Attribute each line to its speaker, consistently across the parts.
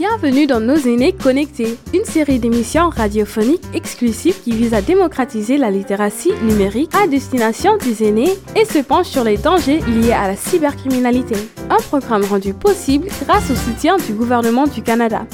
Speaker 1: Bienvenue dans Nos aînés connectés, une série d'émissions radiophoniques exclusives qui vise à démocratiser la littératie numérique à destination des aînés et se penche sur les dangers liés à la cybercriminalité. Un programme rendu possible grâce au soutien du gouvernement du Canada.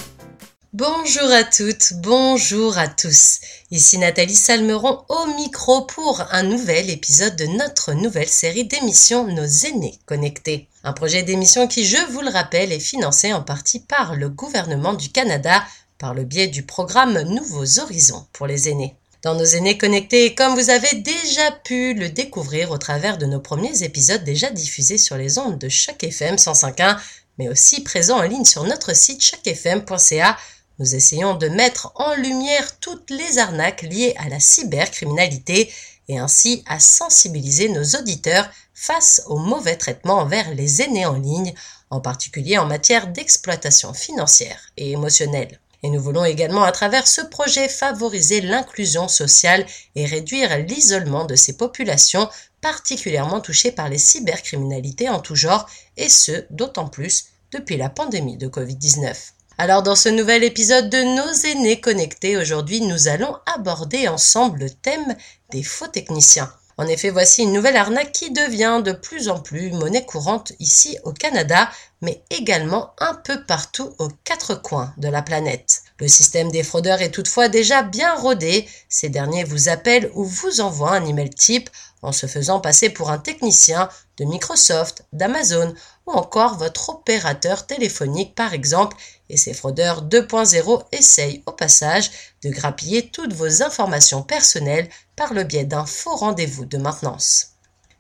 Speaker 2: Bonjour à toutes, bonjour à tous. Ici Nathalie Salmeron au micro pour un nouvel épisode de notre nouvelle série d'émissions Nos aînés connectés. Un projet d'émission qui, je vous le rappelle, est financé en partie par le gouvernement du Canada par le biais du programme Nouveaux Horizons pour les aînés. Dans nos aînés connectés, comme vous avez déjà pu le découvrir au travers de nos premiers épisodes déjà diffusés sur les ondes de Choc FM 105.1, mais aussi présents en ligne sur notre site chocfm.ca, nous essayons de mettre en lumière toutes les arnaques liées à la cybercriminalité et ainsi à sensibiliser nos auditeurs face au mauvais traitement envers les aînés en ligne, en particulier en matière d'exploitation financière et émotionnelle. Et nous voulons également à travers ce projet favoriser l'inclusion sociale et réduire l'isolement de ces populations particulièrement touchées par les cybercriminalités en tout genre, et ce d'autant plus depuis la pandémie de Covid-19. Alors dans ce nouvel épisode de Nos aînés connectés, aujourd'hui nous allons aborder ensemble le thème des faux techniciens. En effet, voici une nouvelle arnaque qui devient de plus en plus monnaie courante ici au Canada, mais également un peu partout aux quatre coins de la planète. Le système des fraudeurs est toutefois déjà bien rodé. Ces derniers vous appellent ou vous envoient un email type en se faisant passer pour un technicien de Microsoft, d'Amazon ou encore votre opérateur téléphonique par exemple, et ces fraudeurs 2.0 essayent au passage de grappiller toutes vos informations personnelles par le biais d'un faux rendez-vous de maintenance.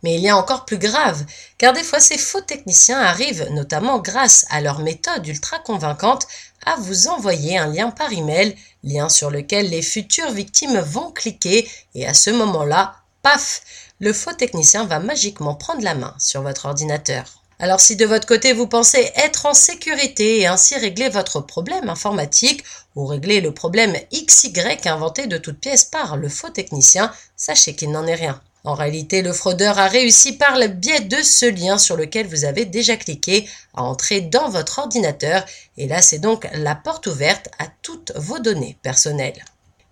Speaker 2: Mais il y a encore plus grave, car des fois ces faux techniciens arrivent, notamment grâce à leur méthode ultra convaincante, à vous envoyer un lien par email, lien sur lequel les futures victimes vont cliquer, et à ce moment-là, paf, le faux technicien va magiquement prendre la main sur votre ordinateur. Alors si de votre côté vous pensez être en sécurité et ainsi régler votre problème informatique ou régler le problème XY inventé de toutes pièces par le faux technicien, sachez qu'il n'en est rien. En réalité, le fraudeur a réussi par le biais de ce lien sur lequel vous avez déjà cliqué à entrer dans votre ordinateur et là c'est donc la porte ouverte à toutes vos données personnelles.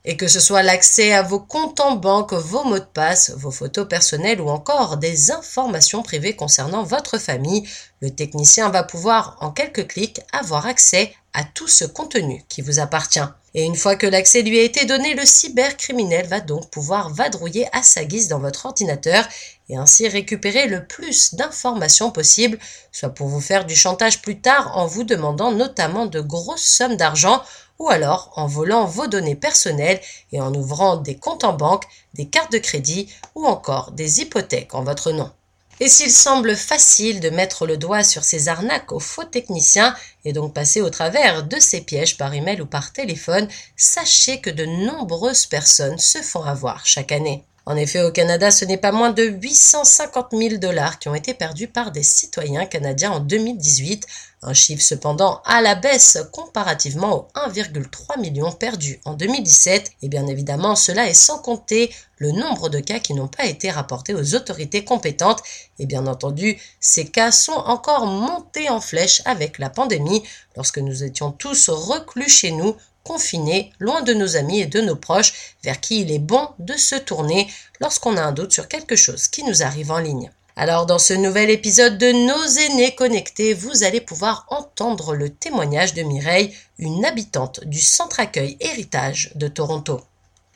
Speaker 2: Et que ce soit l'accès à vos comptes en banque, vos mots de passe, vos photos personnelles ou encore des informations privées concernant votre famille, le technicien va pouvoir en quelques clics avoir accès à tout ce contenu qui vous appartient. Et une fois que l'accès lui a été donné, le cybercriminel va donc pouvoir vadrouiller à sa guise dans votre ordinateur et ainsi récupérer le plus d'informations possible, soit pour vous faire du chantage plus tard en vous demandant notamment de grosses sommes d'argent ou alors en volant vos données personnelles et en ouvrant des comptes en banque, des cartes de crédit ou encore des hypothèques en votre nom. Et s'il semble facile de mettre le doigt sur ces arnaques aux faux techniciens et donc passer au travers de ces pièges par email ou par téléphone, sachez que de nombreuses personnes se font avoir chaque année. En effet, au Canada, ce n'est pas moins de 850 000 dollars qui ont été perdus par des citoyens canadiens en 2018, un chiffre cependant à la baisse comparativement aux 1,3 million perdus en 2017, et bien évidemment cela est sans compter le nombre de cas qui n'ont pas été rapportés aux autorités compétentes, et bien entendu ces cas sont encore montés en flèche avec la pandémie, lorsque nous étions tous reclus chez nous confinés, loin de nos amis et de nos proches, vers qui il est bon de se tourner lorsqu'on a un doute sur quelque chose qui nous arrive en ligne. Alors dans ce nouvel épisode de Nos aînés connectés, vous allez pouvoir entendre le témoignage de Mireille, une habitante du centre accueil Héritage de Toronto.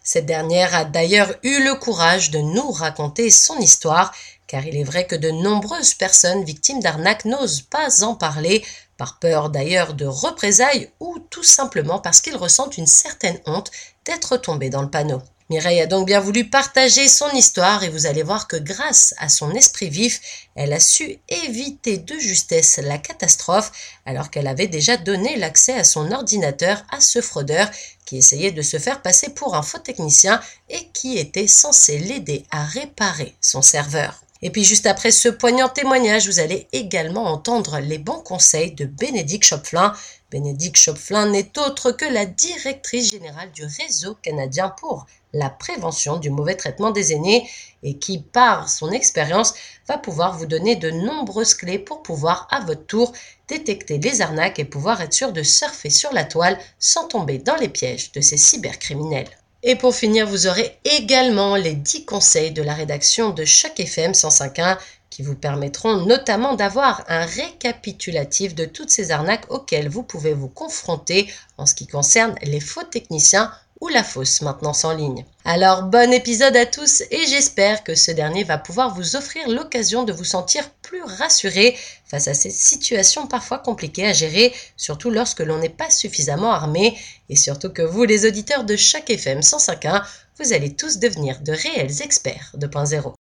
Speaker 2: Cette dernière a d'ailleurs eu le courage de nous raconter son histoire, car il est vrai que de nombreuses personnes victimes d'arnaques n'osent pas en parler, par peur d'ailleurs de représailles ou tout simplement parce qu'ils ressentent une certaine honte d'être tombés dans le panneau. Mireille a donc bien voulu partager son histoire et vous allez voir que grâce à son esprit vif, elle a su éviter de justesse la catastrophe alors qu'elle avait déjà donné l'accès à son ordinateur à ce fraudeur qui essayait de se faire passer pour un faux technicien et qui était censé l'aider à réparer son serveur. Et puis juste après ce poignant témoignage, vous allez également entendre les bons conseils de Bénédicte Chopflin. Bénédicte Chopflin n'est autre que la directrice générale du réseau canadien pour la prévention du mauvais traitement des aînés et qui, par son expérience, va pouvoir vous donner de nombreuses clés pour pouvoir à votre tour détecter les arnaques et pouvoir être sûr de surfer sur la toile sans tomber dans les pièges de ces cybercriminels. Et pour finir, vous aurez également les 10 conseils de la rédaction de chaque FM 105.1 qui vous permettront notamment d'avoir un récapitulatif de toutes ces arnaques auxquelles vous pouvez vous confronter en ce qui concerne les faux techniciens ou la fausse maintenance en ligne. Alors bon épisode à tous et j'espère que ce dernier va pouvoir vous offrir l'occasion de vous sentir plus rassuré face à ces situations parfois compliquées à gérer, surtout lorsque l'on n'est pas suffisamment armé et surtout que vous les auditeurs de chaque FM 105.1, vous allez tous devenir de réels experts de 2.0.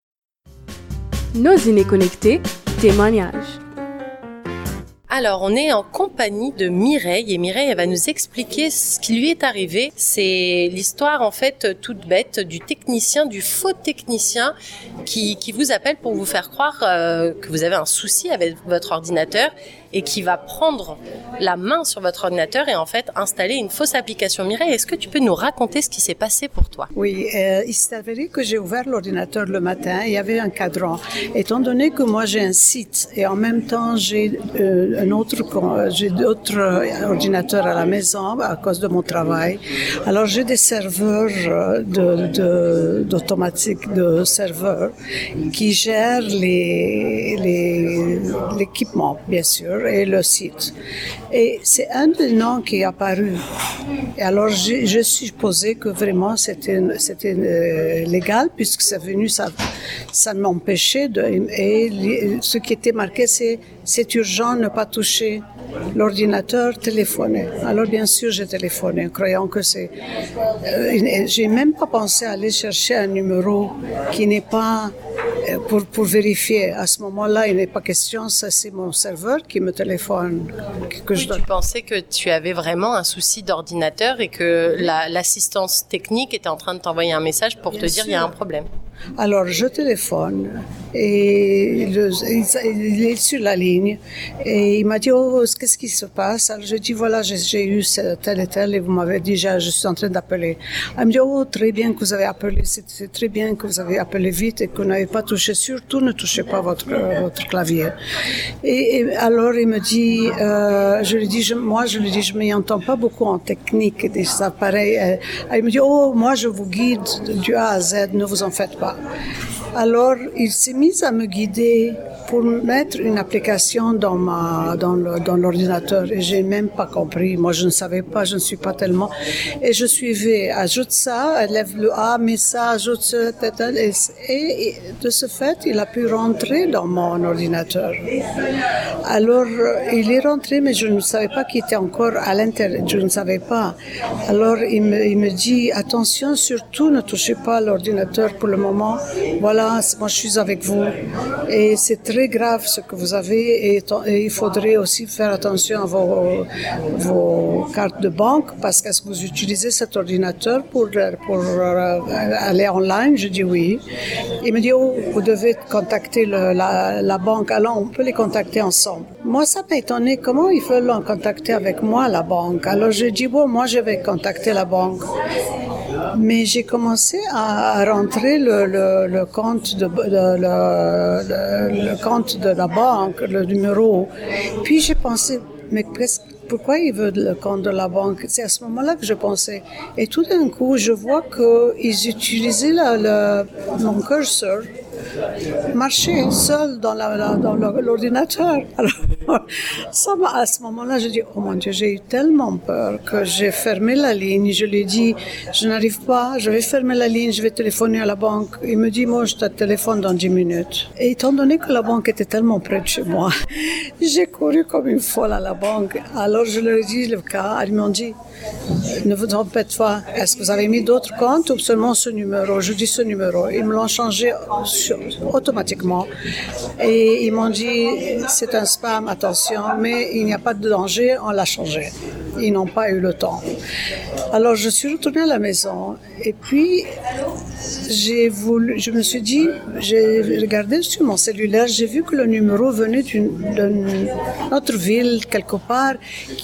Speaker 1: Nos inés connectés, témoignages.
Speaker 2: Alors, on est en compagnie de Mireille et Mireille, va nous expliquer ce qui lui est arrivé. C'est l'histoire, en fait, toute bête du technicien, du faux technicien qui, qui vous appelle pour vous faire croire euh, que vous avez un souci avec votre ordinateur et qui va prendre la main sur votre ordinateur et en fait installer une fausse application. Mireille, est-ce que tu peux nous raconter ce qui s'est passé pour toi?
Speaker 3: Oui, euh, il s'est avéré que j'ai ouvert l'ordinateur le matin, il y avait un cadran. Étant donné que moi j'ai un site et en même temps j'ai euh, un autre, j'ai d'autres ordinateurs à la maison à cause de mon travail, alors j'ai des serveurs euh, de, d'automatique de, serveurs qui gèrent les, l'équipement, bien sûr et le site. Et c'est un des noms qui est apparu. Et alors, je, je supposais que vraiment c'était, euh, légal puisque c'est venu, ça, ça m'empêchait de, et ce qui était marqué, c'est, c'est urgent, ne pas toucher l'ordinateur, téléphoner. Alors, bien sûr, j'ai téléphoné, croyant que c'est, euh, j'ai même pas pensé à aller chercher un numéro qui n'est pas euh, pour, pour vérifier. À ce moment-là, il n'est pas question, ça c'est mon serveur qui me téléphone.
Speaker 2: Que je Tu pensais que tu avais vraiment un souci d'ordinateur et que l'assistance technique était en train de t'envoyer un message pour te dire il y a un problème.
Speaker 3: Alors je téléphone et il, est sur la ligne et il m'a dit oh qu'est-ce qui se passe? Alors je dis voilà j'ai eu tel et tel et vous m'avez dit je suis en train d'appeler. Il me dit oh très bien que vous avez appelé c'est très bien que vous avez appelé vite et que vous n'avez pas touché surtout ne touchez pas votre votre clavier. Et, alors il me dit euh, je lui dis je, moi je lui dis je m'y entends pas beaucoup en technique des appareils. Il me dit oh moi je vous guide du A à Z ne vous en faites pas. Alors, il s'est mis à me guider pour mettre une application dans ma dans l'ordinateur et j'ai même pas compris. Moi, je ne savais pas, je ne suis pas tellement. Et je suivais, ajoute ça, lève le A, mais ça, ajoute et, et de ce fait, il a pu rentrer dans mon ordinateur. Alors, il est rentré, mais je ne savais pas qu'il était encore à l'intérieur. Je ne savais pas. Alors, il me, il me dit attention, surtout ne touchez pas l'ordinateur pour le moment. Voilà, moi, je suis avec vous. Et c'est très grave ce que vous avez et, il faudrait aussi faire attention à vos, cartes de banque parce que vous utilisez cet ordinateur pour, pour euh, aller online? Je dis oui. Il me dit, oh, vous devez contacter la, banque. Alors, on peut les contacter ensemble. Moi, ça m'a étonné. Comment ils veulent en contacter avec moi, la banque? Alors, je dis, bon, moi, je vais contacter la banque. Mais j'ai commencé à rentrer le, le, compte de, le, compte de la banque, le numéro. Puis j'ai pensé, mais pourquoi ils veulent le compte de la banque? C'est à ce moment-là que je pensais. Et tout d'un coup, je vois qu'ils utilisaient le, mon curseur marcher seul dans l'ordinateur. ça à ce moment-là, je dis, oh mon Dieu, j'ai eu tellement peur que j'ai fermé la ligne. Je lui ai dit, je n'arrive pas, je vais fermer la ligne, je vais téléphoner à la banque. Il me dit, moi, je te téléphone dans 10 minutes. Et étant donné que la banque était tellement près de chez moi, j'ai couru comme une folle à la banque. Alors, je leur ai dit le cas. Ils m'ont dit, ne vous trompez pas, est-ce que vous avez mis d'autres comptes ou seulement ce numéro? Je dis ce numéro. Ils me l'ont changé automatiquement. Et ils m'ont dit, c'est un spam, attention, mais il n'y a pas de danger, on l'a changé. Ils n'ont pas eu le temps. Alors je suis retournée à la maison et puis j'ai voulu, je me suis dit, j'ai regardé sur mon cellulaire, j'ai vu que le numéro venait d'une autre ville quelque part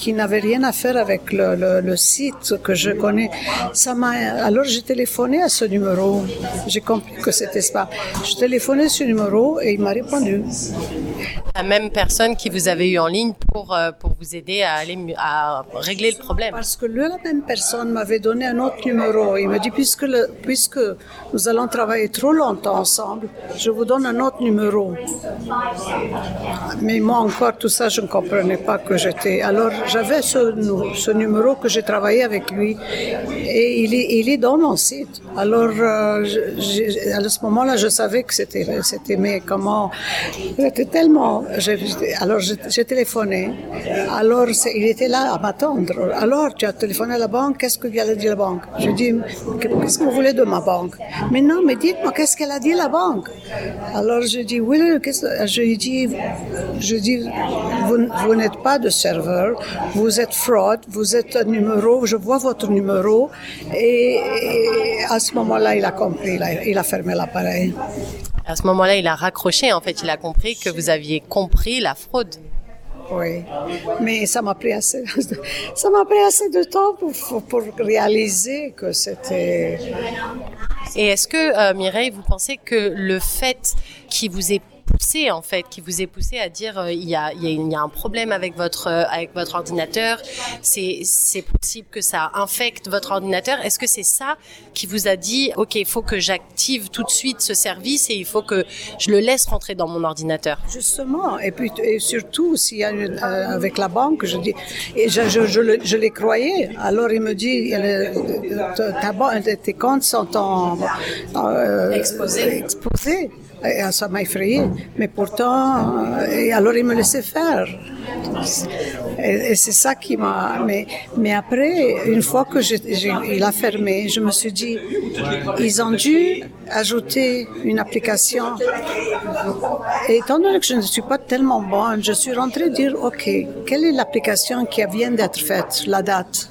Speaker 3: qui n'avait rien à faire avec le, site que je connais. Ça alors j'ai téléphoné à ce numéro. J'ai compris que c'était ça. J'ai téléphoné ce numéro et il m'a répondu.
Speaker 4: La même personne qui vous avait eu en ligne pour, euh, pour vous aider à, aller, à régler le problème.
Speaker 3: Parce que la même personne m'avait donné un autre numéro. Il me dit, puisque, le, puisque nous allons travailler trop longtemps ensemble, je vous donne un autre numéro. Mais moi encore, tout ça, je ne comprenais pas que j'étais. Alors j'avais ce, ce numéro que j'ai travaillé avec lui et il est, il est dans mon site. Alors euh, à ce moment-là, je savais que c'était, c'était mais comment, j'étais tellement, alors j'ai téléphoné. Alors il était là à m'attendre. Alors tu as téléphoné à la banque, qu'est-ce que vient de dire la banque? Je dis, qu'est-ce que vous voulez de ma banque? Mais non, mais dites-moi, qu'est-ce qu'elle a dit la banque? Alors je dis, oui, je dis, je dis, vous, n'êtes pas de serveur, vous êtes fraud, vous êtes un numéro, je vois votre numéro. Et, à ce moment-là, il a compris, il a, fermé l'appareil.
Speaker 4: À ce moment-là, il a raccroché, en fait, il a compris que vous aviez compris la fraude.
Speaker 3: Oui, mais ça m'a pris assez, ça m'a pris assez de temps pour, pour réaliser que c'était.
Speaker 4: Et est-ce que euh, Mireille, vous pensez que le fait qu'il vous ait poussé en fait, qui vous ait poussé à dire euh, il, y a, il, y a, un problème avec votre euh, avec votre ordinateur, c'est possible que ça infecte votre ordinateur. Est-ce que c'est ça qui vous a dit ok il faut que j'active tout de suite ce service et il faut que je le laisse rentrer dans mon ordinateur?
Speaker 3: Justement et puis et surtout s'il y a euh, avec la banque je dis et je je, je, je les croyais alors il me dit ta, tes comptes sont en,
Speaker 4: exposés.
Speaker 3: exposés ça m'a effrayé. Mais pourtant, et alors il me laissait faire. Et, c'est ça qui m'a. Mais, mais après, une fois que il a fermé, je me suis dit, ils ont dû ajouter une application. Et étant donné que je ne suis pas tellement bonne, je suis rentrée dire, OK, quelle est l'application qui vient d'être faite, la date?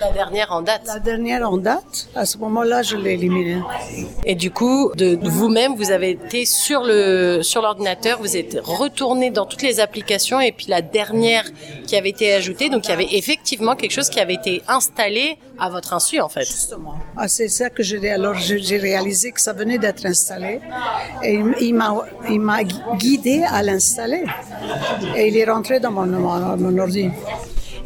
Speaker 4: La dernière en date.
Speaker 3: La dernière en date. À ce moment-là, je l'ai éliminée.
Speaker 4: Et du coup, de, vous-même, vous avez été sur le sur l'ordinateur, vous êtes retourné dans toutes les applications et puis la dernière qui avait été ajoutée, donc il y avait effectivement quelque chose qui avait été installé à votre insu en fait.
Speaker 3: Justement. Ah, c'est ça que j'ai alors j'ai réalisé que ça venait d'être installé et il m'a il m'a guidé à l'installer et il est rentré dans mon, mon, mon ordi.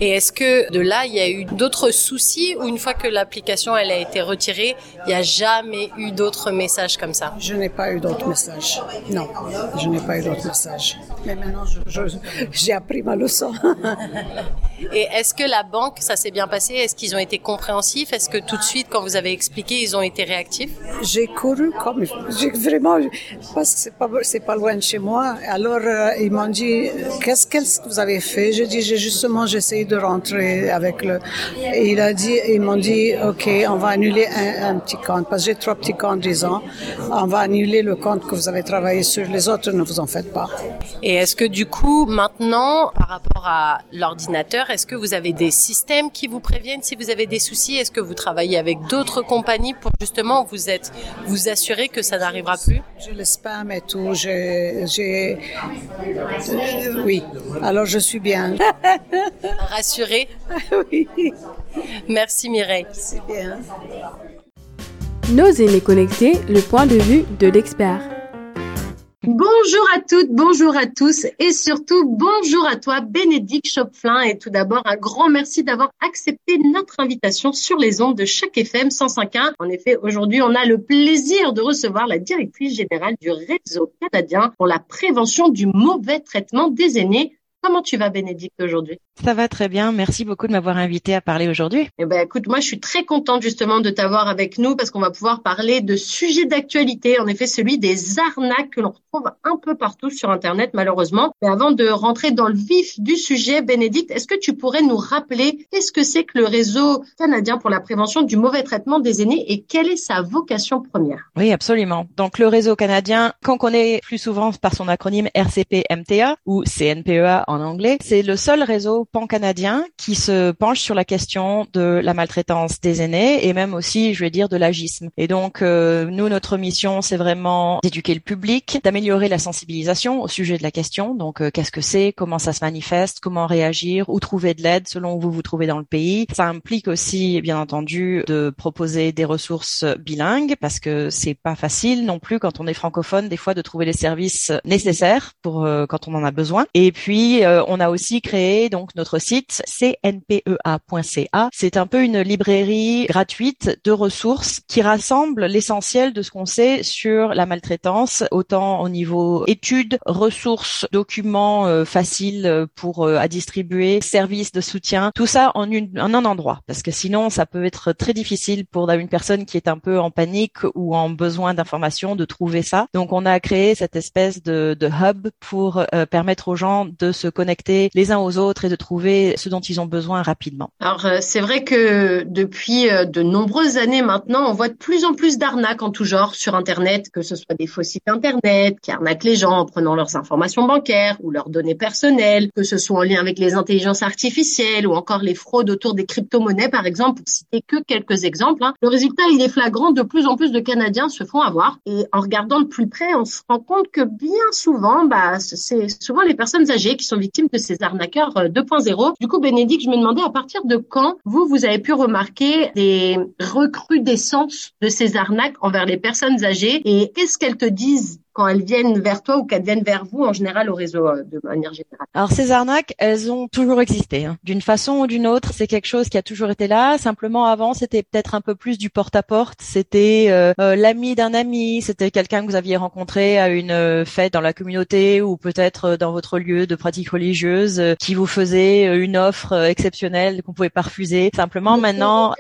Speaker 4: Et est-ce que de là, il y a eu d'autres soucis ou une fois que l'application elle a été retirée, il n'y a jamais eu d'autres messages comme ça?
Speaker 3: Je n'ai pas eu d'autres messages. Non, je n'ai pas eu d'autres messages. Mais maintenant, j'ai appris ma leçon.
Speaker 4: Et est-ce que la banque, ça s'est bien passé? Est-ce qu'ils ont été compréhensifs? Est-ce que tout de suite, quand vous avez expliqué, ils ont été réactifs?
Speaker 3: J'ai couru comme j'ai vraiment parce que c'est pas c'est pas loin de chez moi. Alors euh, ils m'ont dit qu'est-ce que vous avez fait? J'ai dit j'ai justement de rentrer avec le. Et il a dit ils m'ont dit ok on va annuler un, petit compte parce que j'ai trois petits comptes disons on va annuler le compte que vous avez travaillé sur les autres ne vous en faites pas.
Speaker 4: Et est-ce que du coup maintenant par rapport à l'ordinateur est-ce que vous avez des systèmes qui vous préviennent si vous avez des soucis? Est-ce que vous travaillez avec d'autres compagnies pour justement vous être, vous assurer que ça n'arrivera plus?
Speaker 3: J'ai le spam et tout. J'ai, oui. Alors je suis bien.
Speaker 4: Rassurée
Speaker 3: Oui.
Speaker 4: Merci Mireille.
Speaker 3: C'est bien.
Speaker 5: Nos aînés connectés, le point de vue de l'expert.
Speaker 4: Bonjour à toutes, bonjour à tous et surtout bonjour à toi Bénédicte Chopflin et tout d'abord un grand merci d'avoir accepté notre invitation sur les ondes de chaque FM 105.1. En effet, aujourd'hui on a le plaisir de recevoir la directrice générale du réseau canadien pour la prévention du mauvais traitement des aînés Comment tu vas, Bénédicte, aujourd'hui?
Speaker 6: Ça va très bien. Merci beaucoup de m'avoir invité à parler aujourd'hui.
Speaker 4: Eh ben, écoute, moi, je suis très contente justement de t'avoir avec nous parce qu'on va pouvoir parler de sujets d'actualité. En effet, celui des arnaques que l'on retrouve un peu partout sur Internet, malheureusement. Mais avant de rentrer dans le vif du sujet, Bénédicte, est-ce que tu pourrais nous rappeler qu'est-ce que c'est que le réseau canadien pour la prévention du mauvais traitement des aînés et quelle est sa vocation première?
Speaker 6: Oui, absolument. Donc, le réseau canadien, qu'on connaît plus souvent par son acronyme RCP-MTA ou CNPEA en anglais. C'est le seul réseau pan-canadien qui se penche sur la question de la maltraitance des aînés et même aussi, je vais dire, de l'agisme. Et donc, euh, nous, notre mission, c'est vraiment d'éduquer le public, d'améliorer la sensibilisation au sujet de la question. Donc, euh, qu'est-ce que c'est, comment ça se manifeste, comment réagir, où trouver de l'aide selon où vous vous trouvez dans le pays. Ça implique aussi, bien entendu, de proposer des ressources bilingues parce que c'est pas facile non plus quand on est francophone des fois de trouver les services nécessaires pour euh, quand on en a besoin. Et puis, on a aussi créé donc notre site cnpea.ca. C'est un peu une librairie gratuite de ressources qui rassemble l'essentiel de ce qu'on sait sur la maltraitance, autant au niveau études, ressources, documents euh, faciles euh, pour euh, à distribuer, services de soutien, tout ça en, une, en un endroit, parce que sinon ça peut être très difficile pour une personne qui est un peu en panique ou en besoin d'informations de trouver ça. Donc on a créé cette espèce de, de hub pour permettre aux gens de se connecter les uns aux autres et de trouver ce dont ils ont besoin rapidement.
Speaker 2: Alors c'est vrai que depuis de nombreuses années maintenant, on voit de plus en plus d'arnaques en tout genre sur Internet, que ce soit des faux sites Internet qui arnaquent les gens en prenant leurs informations bancaires ou leurs données personnelles, que ce soit en lien avec les intelligences artificielles ou encore les fraudes autour des crypto-monnaies, par exemple, pour citer que quelques exemples. Hein. Le résultat, il est flagrant. De plus en plus de Canadiens se font avoir. Et en regardant de plus près, on se rend compte que bien souvent, bah, c'est souvent les personnes âgées qui sont victimes de ces arnaqueurs 2.0. Euh, du coup, Bénédicte, je me demandais à partir de quand vous, vous avez pu remarquer des recrudescences de ces arnaques envers les personnes âgées? Et qu'est-ce qu'elles te disent? Quand elles viennent vers toi ou qu'elles viennent vers vous en général au réseau euh, de manière générale
Speaker 6: Alors ces arnaques, elles ont toujours existé. Hein. D'une façon ou d'une autre, c'est quelque chose qui a toujours été là. Simplement avant, c'était peut-être un peu plus du porte-à-porte. C'était euh, euh, l'ami d'un ami, c'était quelqu'un que vous aviez rencontré à une fête dans la communauté ou peut-être dans votre lieu de pratique religieuse qui vous faisait une offre exceptionnelle qu'on pouvait pas refuser. Simplement maintenant,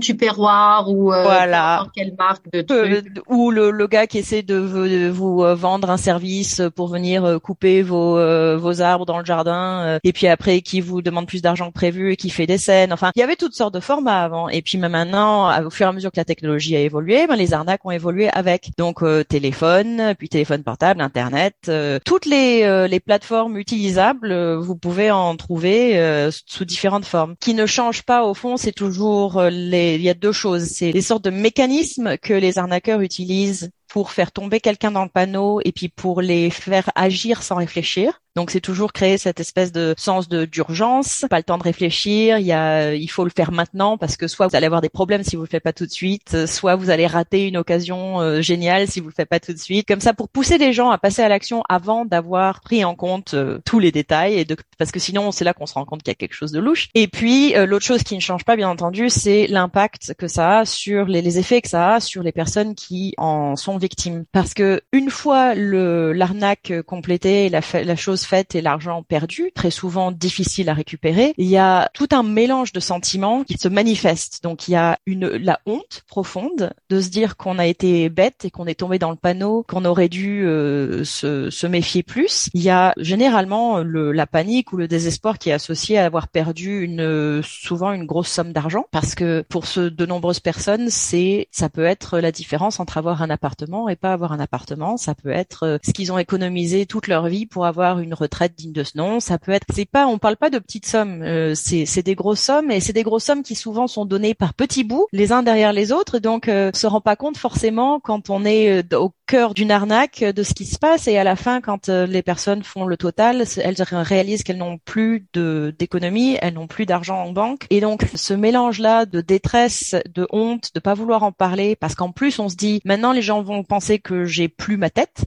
Speaker 2: Tupperware ou voilà. quelle marque de
Speaker 6: ou le, le, gars qui essaie de, de vous euh, vendre un service pour venir euh, couper vos euh, vos arbres dans le jardin et puis après qui vous demande plus d'argent que prévu et qui fait des scènes. Enfin, il y avait toutes sortes de formats avant et puis maintenant au fur et à mesure que la technologie a évolué, ben, les arnaques ont évolué avec. Donc téléphone, puis téléphone portable, internet, toutes les les plateformes utilisables, vous pouvez en trouver sous différentes formes. Qui ne change pas au fond, c'est toujours les il y a deux choses, c'est les sortes de mécanismes que les arnaqueurs utilisent pour faire tomber quelqu'un dans le panneau et puis pour les faire agir sans réfléchir. Donc c'est toujours créer cette espèce de sens de d'urgence, pas le temps de réfléchir, il y a il faut le faire maintenant parce que soit vous allez avoir des problèmes si vous le faites pas tout de suite, soit vous allez rater une occasion euh, géniale si vous le faites pas tout de suite. Comme ça pour pousser les gens à passer à l'action avant d'avoir pris en compte euh, tous les détails et de parce que sinon c'est là qu'on se rend compte qu'il y a quelque chose de louche. Et puis euh, l'autre chose qui ne change pas bien entendu, c'est l'impact que ça a sur les, les effets que ça a sur les personnes qui en sont victimes parce que une fois le l'arnaque complétée, la la chose fait et l'argent perdu, très souvent difficile à récupérer, il y a tout un mélange de sentiments qui se manifestent. Donc il y a une la honte profonde de se dire qu'on a été bête et qu'on est tombé dans le panneau, qu'on aurait dû euh, se, se, méfier plus. Il y a généralement le, la panique ou le désespoir qui est associé à avoir perdu une souvent une grosse somme d'argent parce que pour de nombreuses personnes, c'est ça peut être la différence entre avoir un appartement et pas avoir un appartement. Ça peut être euh, ce qu'ils ont économisé toute leur vie pour avoir une retraite digne de ce nom. Ça peut être, c'est pas, on parle pas de petites sommes, euh, c'est des grosses sommes et c'est des grosses sommes qui souvent sont données par petits bouts, les uns derrière les autres. Donc, euh, on se rend pas compte forcément quand on est euh, au cœur d'une arnaque de ce qui se passe et à la fin, quand les personnes font le total, elles réalisent qu'elles n'ont plus de d'économie, elles n'ont plus d'argent en banque et donc ce mélange là de détresse, de honte, de pas vouloir en parler parce qu'en plus on se dit maintenant les gens vont penser que j'ai plus ma tête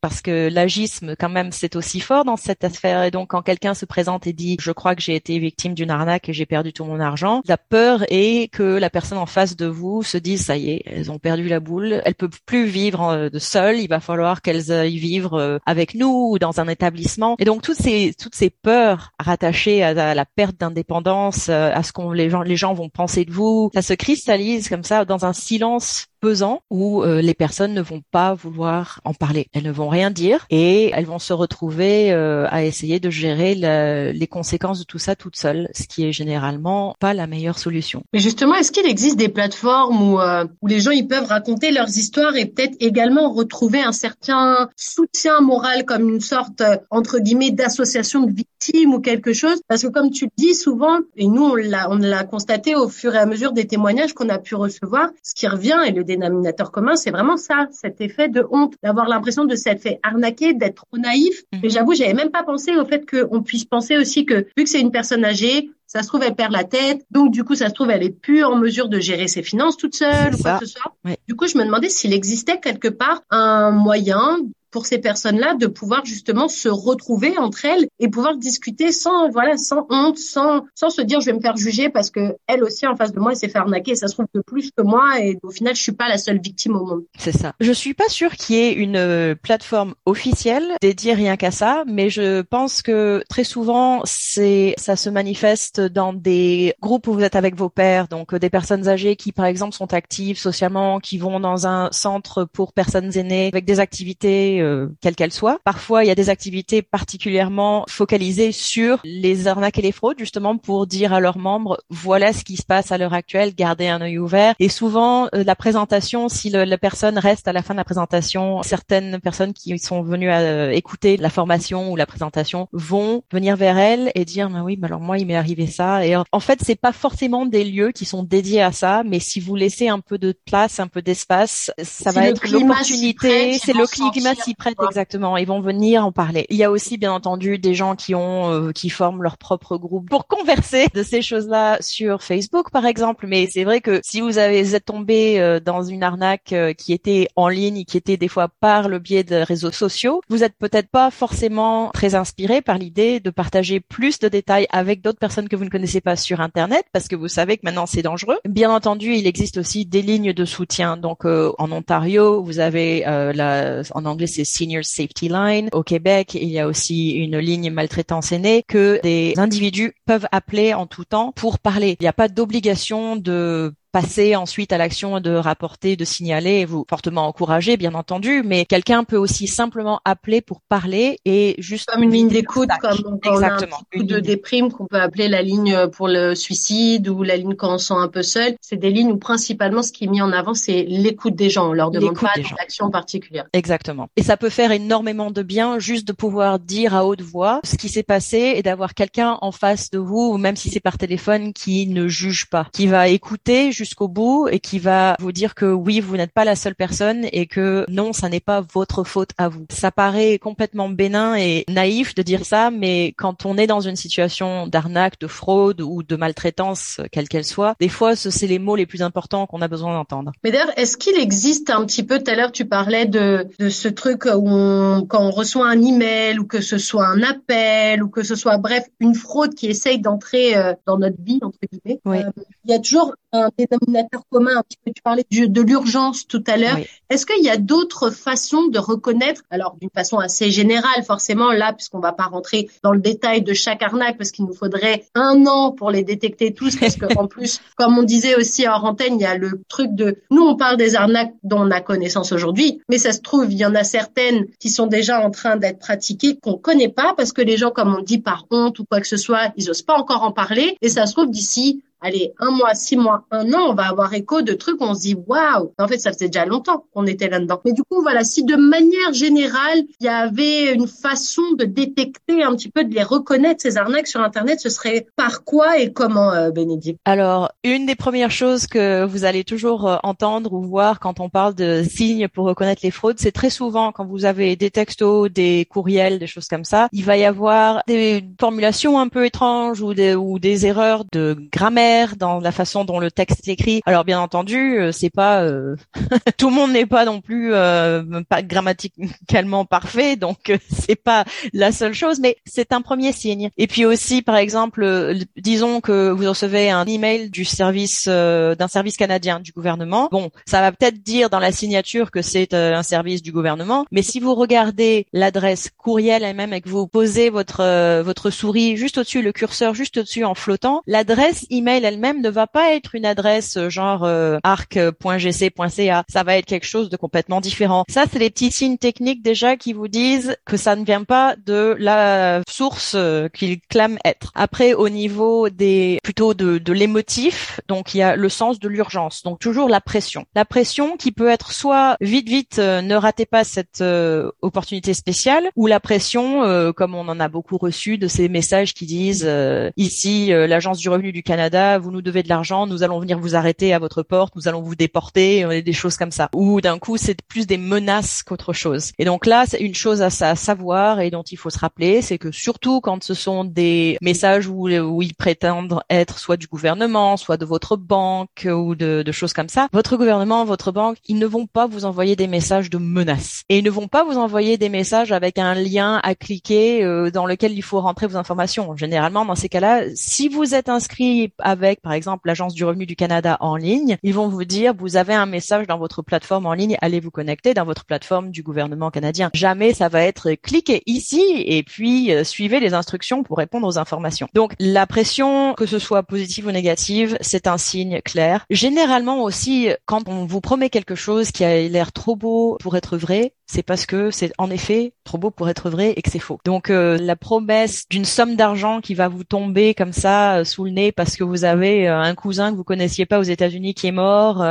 Speaker 6: parce que l'agisme quand même c'est aussi fort dans cette affaire. Et donc quand quelqu'un se présente et dit je crois que j'ai été victime d'une arnaque et j'ai perdu tout mon argent la peur est que la personne en face de vous se dise ça y est elles ont perdu la boule. Elles peuvent plus vivre euh, de seules il va falloir qu'elles aillent vivre euh, avec nous ou dans un établissement. Et donc toutes ces toutes ces peurs rattachées à, la perte d'indépendance euh, à ce qu'on les gens les gens vont penser de vous ça se cristallise comme ça dans un silence pesant où les personnes ne vont pas vouloir en parler. Elles ne vont rien dire et elles vont se retrouver à essayer de gérer les conséquences de tout ça toutes seules, ce qui est généralement pas la meilleure solution.
Speaker 7: Mais justement, est-ce qu'il existe des plateformes où, où les gens ils peuvent raconter leurs histoires et peut-être également retrouver un certain soutien moral comme une sorte entre guillemets d'association de victimes ou quelque chose? Parce que comme tu le dis souvent, et nous on l'a constaté au fur et à mesure des témoignages qu'on a pu recevoir, ce qui revient et le dénominateur commun, c'est vraiment ça, cet effet de honte, d'avoir l'impression de s'être fait arnaquer, d'être trop naïf. Mais mhm. j'avoue, j'avais même pas pensé au fait qu'on puisse penser aussi que vu que c'est une personne âgée, ça se trouve elle perd la tête, donc du coup ça se trouve elle est plus en mesure de gérer ses finances toute seule ou quoi que ce soit. Du coup je me demandais s'il existait quelque part un moyen pour ces personnes-là de pouvoir justement se retrouver entre elles et pouvoir discuter sans voilà sans honte, sans sans se dire je vais me faire juger parce que elle aussi en face de moi elle s'est fait arnaquer, ça se trouve que plus que moi et au final je suis pas la seule victime au monde.
Speaker 6: C'est ça. Je suis pas sûre qu'il y ait une euh, plateforme officielle dédiée rien qu'à ça, mais je pense que très souvent c'est ça se manifeste dans des groupes où vous êtes avec vos pères, donc euh, des personnes âgées qui par exemple sont actives socialement, qui vont dans un centre pour personnes aînées avec des activités euh, quelle qu'elle soit. Parfois, il y a des activités particulièrement focalisées sur les arnaques et les fraudes, justement pour dire à leurs membres voilà ce qui se passe à l'heure actuelle, gardez un œil ouvert. Et souvent, euh, la présentation, si la personne reste à la fin de la présentation, certaines personnes qui sont venues à, euh, écouter la formation ou la présentation vont venir vers elle et dire bah oui, mais alors moi il m'est arrivé ça. Et en fait, c'est pas forcément des lieux qui sont dédiés à ça, mais si vous laissez un peu de place, un peu d'espace, ça va être l'opportunité. C'est le climat s'y exactement. Ils vont venir en parler. Il y a aussi bien entendu des gens qui ont euh, qui forment leur propre groupe pour converser de ces choses-là sur Facebook par exemple. Mais c'est vrai que si vous avez vous êtes tombé euh, dans une arnaque euh, qui était en ligne, qui était des fois par le biais de réseaux sociaux, vous êtes peut-être pas forcément très inspiré par l'idée de partager plus de détails avec d'autres personnes que vous ne connaissez pas sur Internet parce que vous savez que maintenant c'est dangereux. Bien entendu, il existe aussi des lignes de soutien. Donc en Ontario, vous avez la, en anglais c'est Senior Safety Line. Au Québec, il y a aussi une ligne maltraitance aînée que des individus peuvent appeler en tout temps pour parler. Il n'y a pas d'obligation de passer ensuite à l'action de rapporter, de signaler, vous fortement encourager, bien entendu, mais quelqu'un peut aussi simplement appeler pour parler et juste
Speaker 7: comme une ligne d'écoute, comme quand Exactement. on a un coup de déprime qu'on peut appeler la ligne pour le suicide ou la ligne quand on sent un peu seul. C'est des lignes où principalement ce qui est mis en avant, c'est l'écoute des gens. On leur demande pas d'action particulière.
Speaker 6: Exactement. Et ça peut faire énormément de bien juste de pouvoir dire à haute voix ce qui s'est passé et d'avoir quelqu'un en face de vous, même si c'est par téléphone, qui ne juge pas, qui va écouter jusqu'au bout et qui va vous dire que oui, vous n'êtes pas la seule personne et que non, ça n'est pas votre faute à vous. Ça paraît complètement bénin et naïf de dire ça, mais quand on est dans une situation d'arnaque, de fraude ou de maltraitance, quelle qu'elle soit, des fois, c'est les mots les plus importants qu'on a besoin d'entendre.
Speaker 7: Mais d'ailleurs, est-ce qu'il existe un petit peu, tout à l'heure, tu parlais de, de ce truc où on, quand on reçoit un email ou que ce soit un appel ou que ce soit, bref, une fraude qui essaye d'entrer euh, dans notre vie, entre guillemets,
Speaker 6: oui.
Speaker 7: euh, il y a toujours un dénominateur commun, un petit peu, tu parlais de l'urgence tout à l'heure. Est-ce qu'il y a d'autres façons de reconnaître, alors d'une façon assez générale forcément là, puisqu'on va pas rentrer dans le détail de chaque arnaque, parce qu'il nous faudrait un an pour les détecter tous, parce qu'en plus, comme on disait aussi en antenne, il y a le truc de, nous on parle des arnaques dont on a connaissance aujourd'hui, mais ça se trouve, il y en a certaines qui sont déjà en train d'être pratiquées qu'on connaît pas, parce que les gens, comme on dit, par honte ou quoi que ce soit, ils osent pas encore en parler, et ça se trouve d'ici allez, un mois, six mois, un an, on va avoir écho de trucs on se dit waouh. En fait, ça faisait déjà longtemps qu'on était là-dedans. Mais du coup, voilà, si de manière générale, il y avait une façon de détecter un petit peu, de les reconnaître ces arnaques sur Internet, ce serait par quoi et comment, euh, Bénédicte?
Speaker 6: Alors, une des premières choses que vous allez toujours euh, entendre ou voir quand on parle de signes pour reconnaître les fraudes, c'est très souvent quand vous avez des textos, des courriels, des choses comme ça, il va y avoir des formulations un peu étranges ou des, ou des erreurs de grammaire dans la façon dont le texte est écrit. Alors bien entendu, euh, c'est pas euh, tout le monde n'est pas non plus euh, pas grammaticalement parfait, donc c'est pas la seule chose, mais c'est un premier signe. Et puis aussi, par exemple, disons que vous recevez un email du service d'un service canadien du gouvernement. Bon, ça va peut-être dire dans la signature que c'est un service du gouvernement, mais si vous regardez l'adresse courriel elle-même et que vous posez votre votre souris juste au-dessus, le curseur juste au-dessus en flottant, l'adresse email elle-même ne va pas être une adresse genre arc.gc.ca. Ça va être quelque chose de complètement différent. Ça, c'est les petits signes techniques déjà qui vous disent que ça ne vient pas de la source qu'ils clament être. Après, au niveau des plutôt de, de l'émotif, donc il y a le sens de l'urgence. Donc toujours la pression. La pression qui peut être soit vite vite euh, ne ratez pas cette euh, opportunité spéciale ou la pression euh, comme on en a beaucoup reçu de ces messages qui disent ici l'agence du revenu du Canada vous nous devez de l'argent nous allons venir vous arrêter à votre porte nous allons vous déporter des choses comme ça ou d'un coup c'est plus des menaces qu'autre chose et donc là c'est une chose à, à, savoir et dont il faut se rappeler c'est que surtout quand ce sont des messages où, ils prétendent être soit du gouvernement soit de votre banque ou de, choses comme ça votre gouvernement votre banque ils ne vont pas vous envoyer des messages de menaces. Et ils ne vont pas vous envoyer des messages avec un lien à cliquer euh, dans lequel il faut rentrer vos informations. Généralement, dans ces cas-là, si vous êtes inscrit avec, par exemple, l'Agence du revenu du Canada en ligne, ils vont vous dire, vous avez un message dans votre plateforme en ligne, allez vous connecter dans votre plateforme du gouvernement canadien. Jamais ça va être cliquez ici et puis euh, suivez les instructions pour répondre aux informations. Donc, la pression, que ce soit positive ou négative, c'est un signe clair. Généralement aussi, quand on vous promet quelque chose qui a l'air trop beau pour être vrai, c'est parce que c'est en effet trop beau pour être vrai et que c'est faux. Donc euh, la promesse d'une somme d'argent qui va vous tomber comme ça euh, sous le nez parce que vous avez euh, un cousin que vous connaissiez pas aux États-Unis qui est mort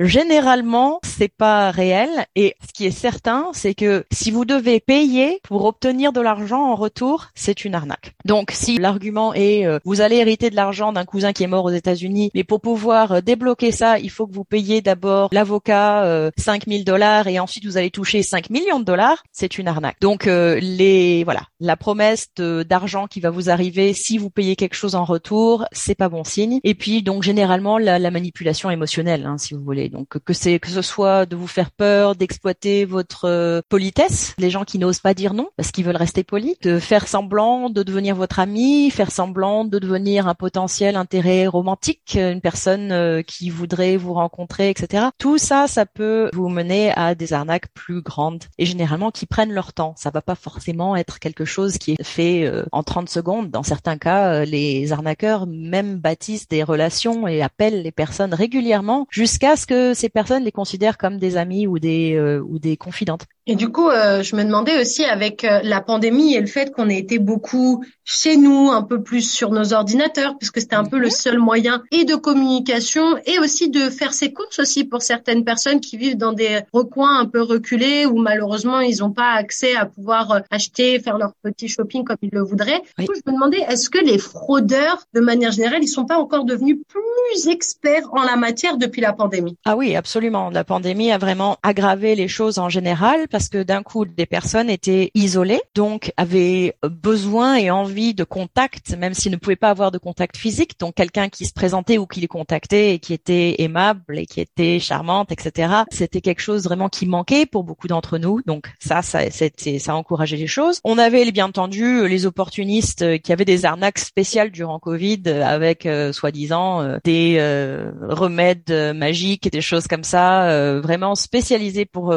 Speaker 6: Généralement, c'est pas réel et ce qui est certain, c'est que si vous devez payer pour obtenir de l'argent en retour, c'est une arnaque. Donc si l'argument est euh, vous allez hériter de l'argent d'un cousin qui est mort aux États-Unis, mais pour pouvoir euh, débloquer ça, il faut que vous payiez d'abord l'avocat euh, 5000 dollars et ensuite vous allez toucher 5 millions de dollars, c'est une arnaque. Donc euh, les voilà, la promesse d'argent qui va vous arriver si vous payez quelque chose en retour, c'est pas bon signe. Et puis donc généralement la, la manipulation émotionnelle, hein, si vous voulez. Donc que c'est que ce soit de vous faire peur, d'exploiter votre euh, politesse, les gens qui n'osent pas dire non parce qu'ils veulent rester polis, de faire semblant de devenir votre ami, faire semblant de devenir un potentiel intérêt romantique, une personne euh, qui voudrait vous rencontrer, etc. Tout ça, ça peut vous mener à des arnaques plus grandes et généralement qui prennent leur temps. Ça va pas forcément être quelque chose qui est fait euh, en 30 secondes. Dans certains cas, les arnaqueurs même bâtissent des relations et appellent les personnes régulièrement jusqu'à ce que ces personnes les considèrent comme des amis ou des euh, ou des confidentes.
Speaker 7: Et du coup, euh, je me demandais aussi avec euh, la pandémie et le fait qu'on ait été beaucoup chez nous, un peu plus sur nos ordinateurs, puisque c'était un peu le mhm. seul moyen et de communication et aussi de faire ses courses aussi pour certaines personnes qui vivent dans des recoins un peu reculés où malheureusement ils n'ont pas accès à pouvoir acheter, faire leur petit shopping comme ils le voudraient. Du coup, je me demandais, est-ce que les fraudeurs, de manière générale, ils sont pas encore devenus plus experts en la matière depuis la pandémie?
Speaker 6: Ah oui, absolument. La pandémie a vraiment aggravé les choses en général parce que d'un coup, des personnes étaient isolées, donc avaient besoin et envie de contact, même s'ils ne pouvaient pas avoir de contact physique. Donc quelqu'un qui se présentait ou qui les contactait et qui était aimable et qui était charmante, etc. C'était quelque chose vraiment qui manquait pour beaucoup d'entre nous. Donc ça, ça, c'était, ça a encouragé les choses. On avait bien entendu les opportunistes qui avaient des arnaques spéciales durant Covid avec euh, soi-disant euh, des euh, remèdes magiques et des choses comme ça, vraiment spécialisés pour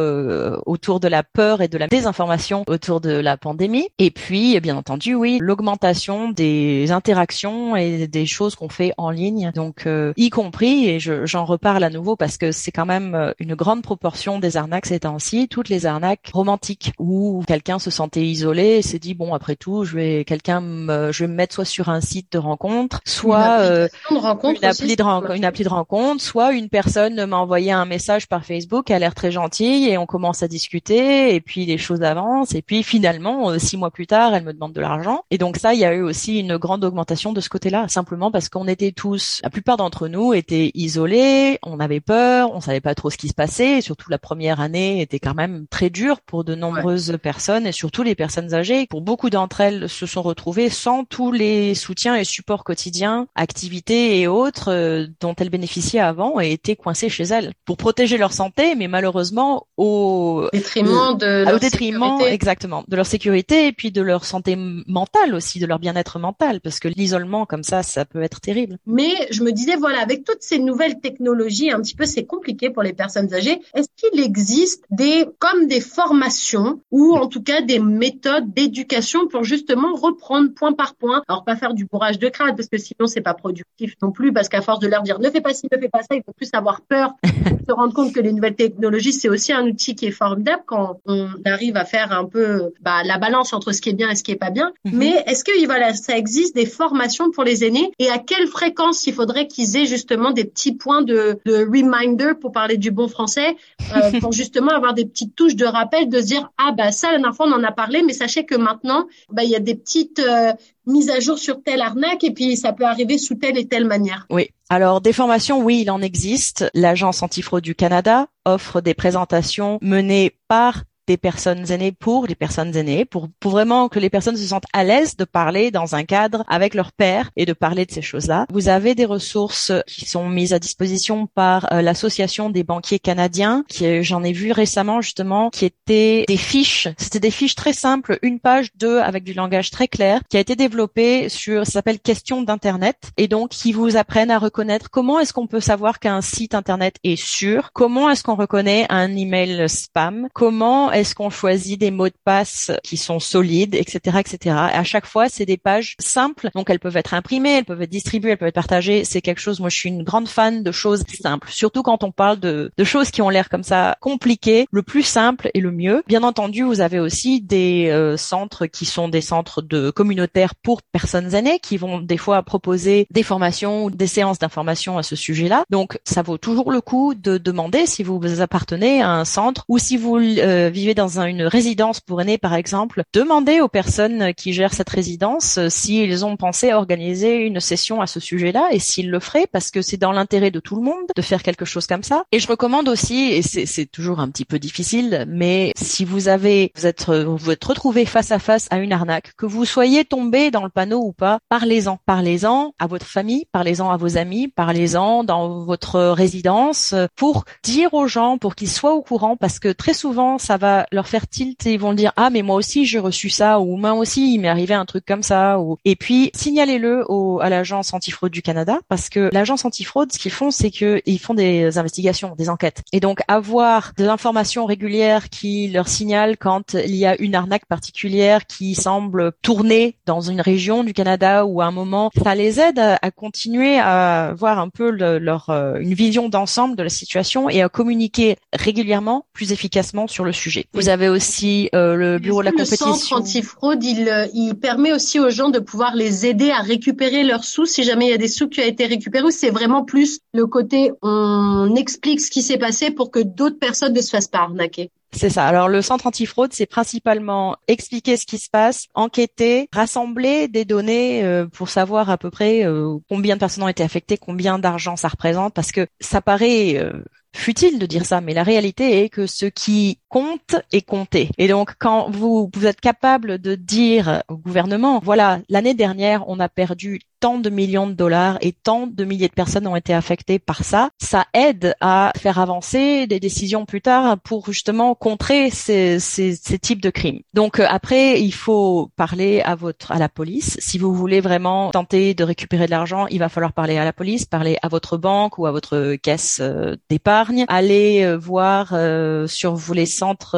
Speaker 6: autour de de la peur et de la désinformation autour de la pandémie. Et puis, bien entendu, oui, l'augmentation des interactions et des choses qu'on fait en ligne. Donc, euh, y compris, et j'en reparle à nouveau parce que c'est quand même euh, une grande proportion des arnaques ces temps-ci, toutes les arnaques romantiques où quelqu'un se sentait isolé et s'est dit bon après tout, je vais quelqu'un me, je vais me mettre soit sur un site de rencontre, soit
Speaker 7: euh, une, rencontre
Speaker 6: une appli de rencontre, une appli de rencontre, soit une personne m'a envoyé un message par Facebook, elle a l'air très gentille et on commence à discuter et puis les choses avancent et puis finalement euh, six mois plus tard elle me demande de l'argent. Et donc ça il y a eu aussi une grande augmentation de ce côté-là simplement parce qu'on était tous la plupart d'entre nous étaient isolés on avait peur on savait pas trop ce qui se passait et surtout la première année était quand même très dure pour de nombreuses personnes et surtout les personnes âgées. Pour beaucoup d'entre elles se sont retrouvées sans tous les soutiens et supports quotidiens activités et autres euh, dont elles bénéficiaient avant et étaient coincées chez elles pour protéger leur santé mais malheureusement au
Speaker 7: détriment de
Speaker 6: leur au détriment exactement de leur sécurité et puis de leur santé mentale aussi, de leur bien-être mental, parce que l'isolement comme ça, ça peut être terrible.
Speaker 7: Mais je me disais voilà, avec toutes ces nouvelles technologies, un petit peu c'est compliqué pour les personnes âgées. Est-ce qu'il existe des comme des formations ou en tout cas des méthodes d'éducation pour justement reprendre point par point. Alors pas faire du bourrage de crâne parce que sinon c'est pas productif non plus parce qu'à force de leur dire ne fais pas ci, ne fais pas ça, ils vont plus avoir peur, se rendre compte que les nouvelles technologies c'est aussi un outil qui est formidable quand on arrive à faire un peu bah, la balance entre ce qui est bien et ce qui est pas bien. Mhm. Mais est-ce que voilà ça existe des formations pour les aînés? Et à quelle fréquence il faudrait qu'ils aient justement des petits points de, de reminder pour parler du bon français euh, pour justement avoir des petites touches de rappel de se dire ah bah ça la dernière fois on en a parlé mais sachez que maintenant bah il y a des petites euh, mises à jour sur telle arnaque et puis ça peut arriver sous telle et telle manière.
Speaker 6: Oui. Alors des formations, oui, il en existe. L'agence antifraude du Canada offre des présentations menées par des personnes aînées pour les personnes aînées, pour, pour vraiment que les personnes se sentent à l'aise de parler dans un cadre avec leur père et de parler de ces choses-là. Vous avez des ressources qui sont mises à disposition par euh, l'association des banquiers canadiens, qui j'en ai vu récemment justement, qui étaient des fiches. C'était des fiches très simples, une page, deux, avec du langage très clair, qui a été développé sur, ça s'appelle Questions d'internet, et donc qui vous apprennent à reconnaître comment est-ce qu'on peut savoir qu'un site internet est sûr, comment est-ce qu'on reconnaît un email spam, comment est-ce qu'on choisit des mots de passe qui sont solides, etc., etc. Et à chaque fois, c'est des pages simples, donc elles peuvent être imprimées, elles peuvent être distribuées, elles peuvent être partagées. C'est quelque chose. Moi, je suis une grande fan de choses simples, surtout quand on parle de, de choses qui ont l'air comme ça compliquées. Le plus simple et le mieux. Bien entendu, vous avez aussi des euh, centres qui sont des centres de communautaires pour personnes aînées, qui vont des fois proposer des formations ou des séances d'information à ce sujet-là. Donc, ça vaut toujours le coup de demander si vous appartenez à un centre ou si vous euh, vivez dans une résidence pour aînés, par exemple, demandez aux personnes qui gèrent cette résidence euh, s'ils ont pensé à organiser une session à ce sujet-là et s'ils le feraient, parce que c'est dans l'intérêt de tout le monde de faire quelque chose comme ça. Et je recommande aussi, et c'est toujours un petit peu difficile, mais si vous avez, vous êtes, vous êtes retrouvé face à face à une arnaque, que vous soyez tombé dans le panneau ou pas, parlez-en, parlez-en à votre famille, parlez-en à vos amis, parlez-en dans votre résidence pour dire aux gens, pour qu'ils soient au courant, parce que très souvent ça va leur faire tilt et ils vont dire ah mais moi aussi j'ai reçu ça ou moi aussi il m'est arrivé un truc comme ça ou et puis signalez-le au, à l'agence antifraude du Canada parce que l'agence antifraude ce qu'ils font c'est que ils font des investigations, des enquêtes et donc avoir de l'information régulière qui leur signale quand il y a une arnaque particulière qui semble tourner dans une région du Canada ou à un moment ça les aide à, continuer à avoir un peu leur euh, une vision d'ensemble de la situation et à communiquer régulièrement plus efficacement sur le sujet. Vous avez aussi euh, le bureau de la compétition.
Speaker 7: Le centre antifraude, il, euh, il permet aussi aux gens de pouvoir les aider à récupérer leurs sous si jamais il y a des sous qui ont été récupérés. Ou c'est vraiment plus le côté on explique ce qui s'est passé pour que d'autres personnes ne se fassent pas arnaquer?
Speaker 6: C'est ça. Alors le centre antifraude, c'est principalement expliquer ce qui se passe, enquêter, rassembler des données euh, pour savoir à peu près combien de personnes ont été affectées, combien d'argent ça représente, parce que ça paraît futile de dire ça, mais la réalité est que ce qui compte est compté. Et donc, quand vous, êtes capable de dire au gouvernement, voilà, l'année dernière, on a perdu tant de millions de dollars et tant de milliers de personnes ont été affectées par ça, ça aide à faire avancer des décisions plus tard pour justement contrer ces, ces, ces types de crimes. Donc euh, après, il faut parler à votre à la police. Si vous voulez vraiment tenter de récupérer de l'argent, il va falloir parler à la police, parler à votre banque ou à votre caisse euh, d'épargne, aller euh, voir sur vous les centres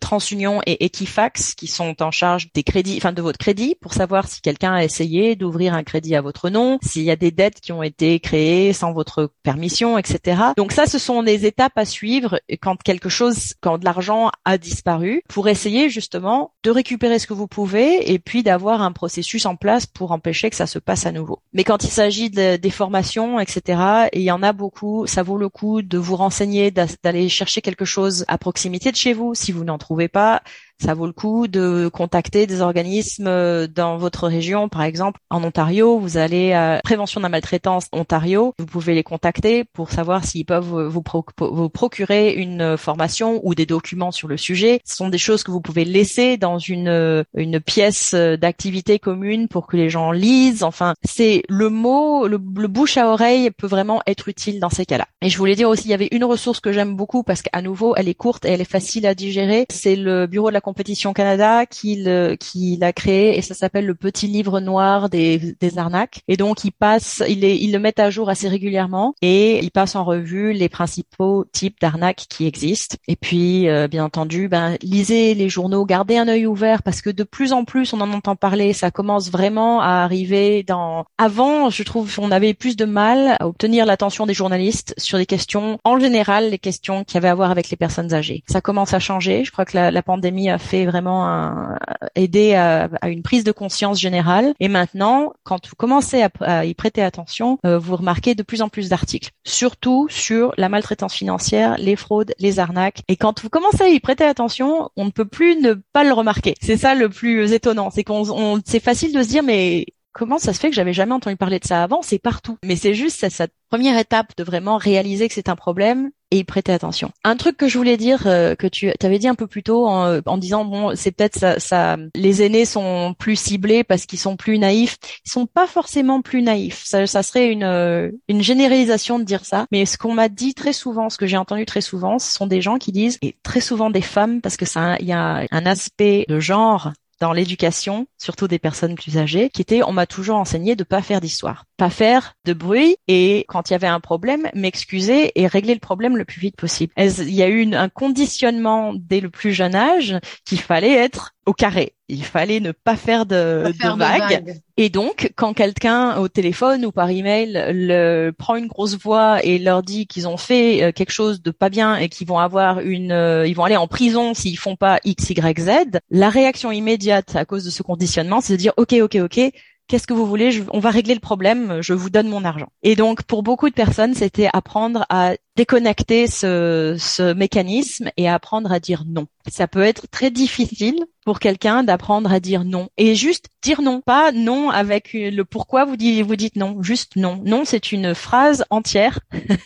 Speaker 6: TransUnion et Equifax qui sont en charge des crédits, enfin de votre crédit, pour savoir si quelqu'un a essayé d'ouvrir un crédit à votre nom, s'il y a des dettes qui ont été créées sans votre permission, etc. Donc ça, ce sont des étapes à suivre quand quelque chose, quand de l'argent a disparu, pour essayer justement de récupérer ce que vous pouvez et puis d'avoir un processus en place pour empêcher que ça se passe à nouveau. Mais quand il s'agit de, des formations, etc., et il y en a beaucoup, ça vaut le coup de vous renseigner, d'aller chercher quelque chose à proximité de chez vous. Si vous n'en trouvez pas, Ça vaut le coup de contacter des organismes euh, dans votre région, par exemple en Ontario, vous allez à Prévention de la maltraitance Ontario, vous pouvez les contacter pour savoir s'ils peuvent vous, vous procurer une formation ou des documents sur le sujet. Ce sont des choses que vous pouvez laisser dans une une pièce d'activité commune pour que les gens lisent. Enfin, c'est le mot, le, le bouche à oreille peut vraiment être utile dans ces cas-là. Et je voulais dire aussi, il y avait une ressource que j'aime beaucoup parce qu'à nouveau, elle est courte et elle est facile à digérer. C'est le Bureau de la compétition Canada qui, qui l'a créé et ça s'appelle le petit livre noir des, des arnaques. Et donc, il passe, il, est, il le met à jour assez régulièrement et il passe en revue les principaux types d'arnaques qui existent. Et puis, euh, bien entendu, ben, lisez les journaux, gardez un œil ouvert parce que de plus en plus, on en entend parler. Ça commence vraiment à arriver dans. Avant, je trouve, on avait plus de mal à obtenir l'attention des journalistes sur des questions en général, les questions qui avaient à voir avec les personnes âgées. Ça commence à changer. Je crois que la, la pandémie a fait vraiment aider à, une prise de conscience générale. Et maintenant, quand vous commencez à, à y prêter attention, euh, vous remarquez de plus en plus d'articles, surtout sur la maltraitance financière, les fraudes, les arnaques. Et quand vous commencez à y prêter attention, on ne peut plus ne pas le remarquer. C'est ça le plus étonnant, c'est qu'on, c'est facile de se dire mais comment ça se fait que j'avais jamais entendu parler de ça avant? C'est partout. Mais c'est juste cette, première étape de vraiment réaliser que c'est un problème et y prêter attention. Un truc que je voulais dire euh, que tu avais dit un peu plus tôt en, en disant bon c'est peut-être ça, ça, les aînés sont plus ciblés parce qu'ils sont plus naïfs. Ils sont pas forcément plus naïfs. Ça, ça serait une euh, une généralisation de dire ça. Mais ce qu'on m'a dit très souvent, ce que j'ai entendu très souvent, ce sont des gens qui disent et très souvent des femmes parce que ça il y a un aspect de genre dans l'éducation, surtout des personnes plus âgées, qui était on m'a toujours enseigné de pas faire d'histoire, pas faire de bruit et quand il y avait un problème, m'excuser et régler le problème le plus vite possible. Il y a eu un conditionnement dès le plus jeune âge qu'il fallait être au carré. Il fallait ne pas faire de, vagues. Et donc, quand quelqu'un au téléphone ou par email le, prend une grosse voix et leur dit qu'ils ont fait euh, quelque chose de pas bien et qu'ils vont avoir une, euh, ils vont aller en prison s'ils font pas X, Y, Z, la réaction immédiate à cause de ce conditionnement, c'est de dire OK, OK, OK, qu'est-ce que vous voulez? On va régler le problème, je vous donne mon argent. Et donc pour beaucoup de personnes, c'était apprendre à déconnecter ce, ce mécanisme et apprendre à dire non. Ça peut être très difficile pour quelqu'un d'apprendre à dire non et juste dire non, pas non avec le pourquoi vous dites vous dites non, juste non. Non, c'est une phrase entière.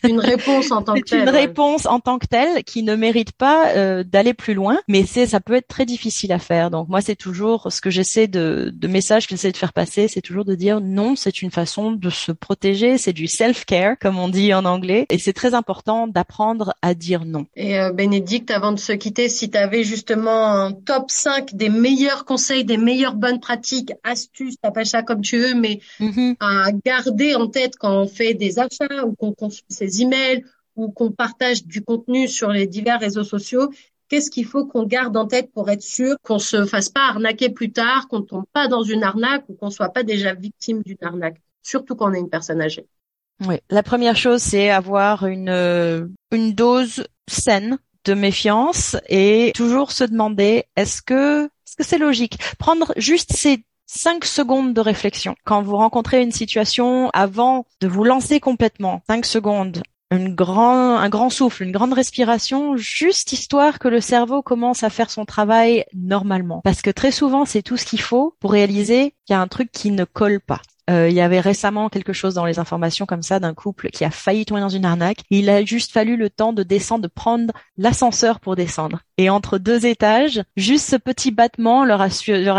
Speaker 7: Une réponse en tant que telle.
Speaker 6: Une réponse en tant que telle qui ne mérite pas euh, d'aller plus loin, mais c'est ça peut être très difficile à faire. Donc moi c'est toujours ce que j'essaie de de message que j'essaie de faire passer, c'est toujours de dire non, c'est une façon de se protéger, c'est du self-care comme on dit en anglais et c'est très important d'apprendre à dire non.
Speaker 7: Et euh, Bénédicte avant de se quitter, si tu avais justement un top 5 des meilleurs conseils, des meilleures bonnes pratiques, astuces, t'appelles ça comme tu veux, mais mm-hmm. à garder en tête quand on fait des achats ou qu'on consulte ses emails ou qu'on partage du contenu sur les divers réseaux sociaux. Qu'est-ce qu'il faut qu'on garde en tête pour être sûr qu'on se fasse pas arnaquer plus tard, qu'on tombe pas dans une arnaque ou qu'on soit pas déjà victime d'une arnaque, surtout quand on est une personne âgée?
Speaker 6: Oui, la première chose c'est avoir une euh, une dose saine de méfiance et toujours se demander est-ce que est-ce que c'est logique? Prendre juste ces cinq secondes de réflexion quand vous rencontrez une situation avant de vous lancer complètement. Cinq secondes une grand, un grand souffle, une grande respiration, juste histoire que le cerveau commence à faire son travail normalement. Parce que très souvent, c'est tout ce qu'il faut pour réaliser qu'il y a un truc qui ne colle pas. Euh, il y avait récemment quelque chose dans les informations comme ça d'un couple qui a failli tomber dans une arnaque. Il a juste fallu le temps de descendre, de prendre l'ascenseur pour descendre. Et entre deux étages, juste ce petit battement leur a,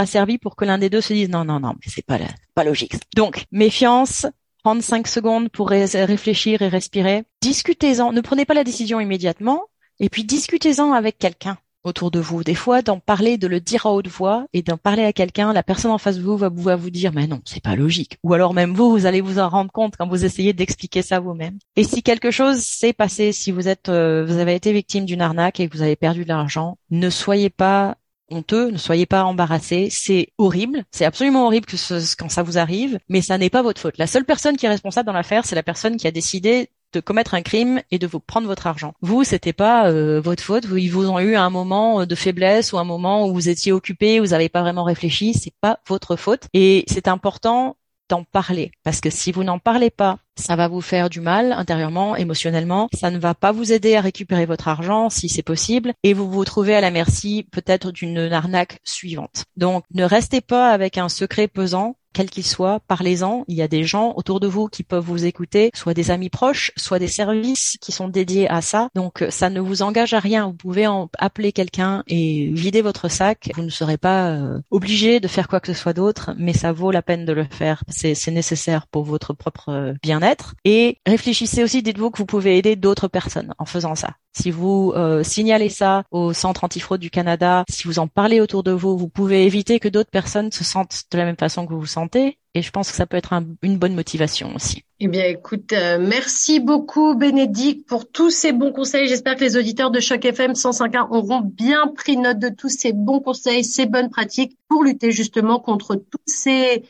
Speaker 6: servi pour que l'un des deux se dise non, non, non, mais c'est pas, pas logique. Donc, méfiance, prendre cinq secondes pour réfléchir et respirer. Discutez-en. Ne prenez pas la décision immédiatement. Et puis discutez-en avec quelqu'un autour de vous. Des fois, d'en parler, de le dire à haute voix et d'en parler à quelqu'un, la personne en face de vous va, vous dire, mais non, c'est pas logique. Ou alors même vous, vous allez vous en rendre compte quand vous essayez d'expliquer ça vous-même. Et si quelque chose s'est passé, si vous êtes, euh, vous avez été victime d'une arnaque et que vous avez perdu de l'argent, ne soyez pas honteux, ne soyez pas embarrassés, c'est horrible, c'est absolument horrible que ce, quand ça vous arrive, mais ça n'est pas votre faute. La seule personne qui est responsable dans l'affaire, c'est la personne qui a décidé de commettre un crime et de vous prendre votre argent. Vous, c'était pas euh, votre faute. Vous, ils vous ont eu un moment de faiblesse ou un moment où vous étiez occupé, vous n'avez pas vraiment réfléchi. C'est pas votre faute. Et c'est important d'en parler. Parce que si vous n'en parlez pas, ça va vous faire du mal intérieurement, émotionnellement. Ça ne va pas vous aider à récupérer votre argent si c'est possible. Et vous vous trouvez à la merci peut-être d'une arnaque suivante. Donc ne restez pas avec un secret pesant quel qu'il soit, parlez-en. Il y a des gens autour de vous qui peuvent vous écouter, soit des amis proches, soit des services qui sont dédiés à ça. Donc ça ne vous engage à rien. Vous pouvez en appeler quelqu'un et vider votre sac. Vous ne serez pas euh, obligé de faire quoi que ce soit d'autre, mais ça vaut la peine de le faire. C'est nécessaire pour votre propre euh, bien-être. Et réfléchissez aussi, dites-vous que vous pouvez aider d'autres personnes en faisant ça. Si vous euh, signalez ça au Centre antifraude du Canada, si vous en parlez autour de vous, vous pouvez éviter que d'autres personnes se sentent de la même façon que vous vous sentez. Et je pense que ça peut être une bonne motivation aussi.
Speaker 7: Eh bien, écoute, euh, merci beaucoup, Bénédicte, pour tous ces bons conseils. J'espère que les auditeurs de Choc FM 105.1 auront bien pris note de tous ces bons conseils, ces bonnes pratiques pour lutter justement contre tous ces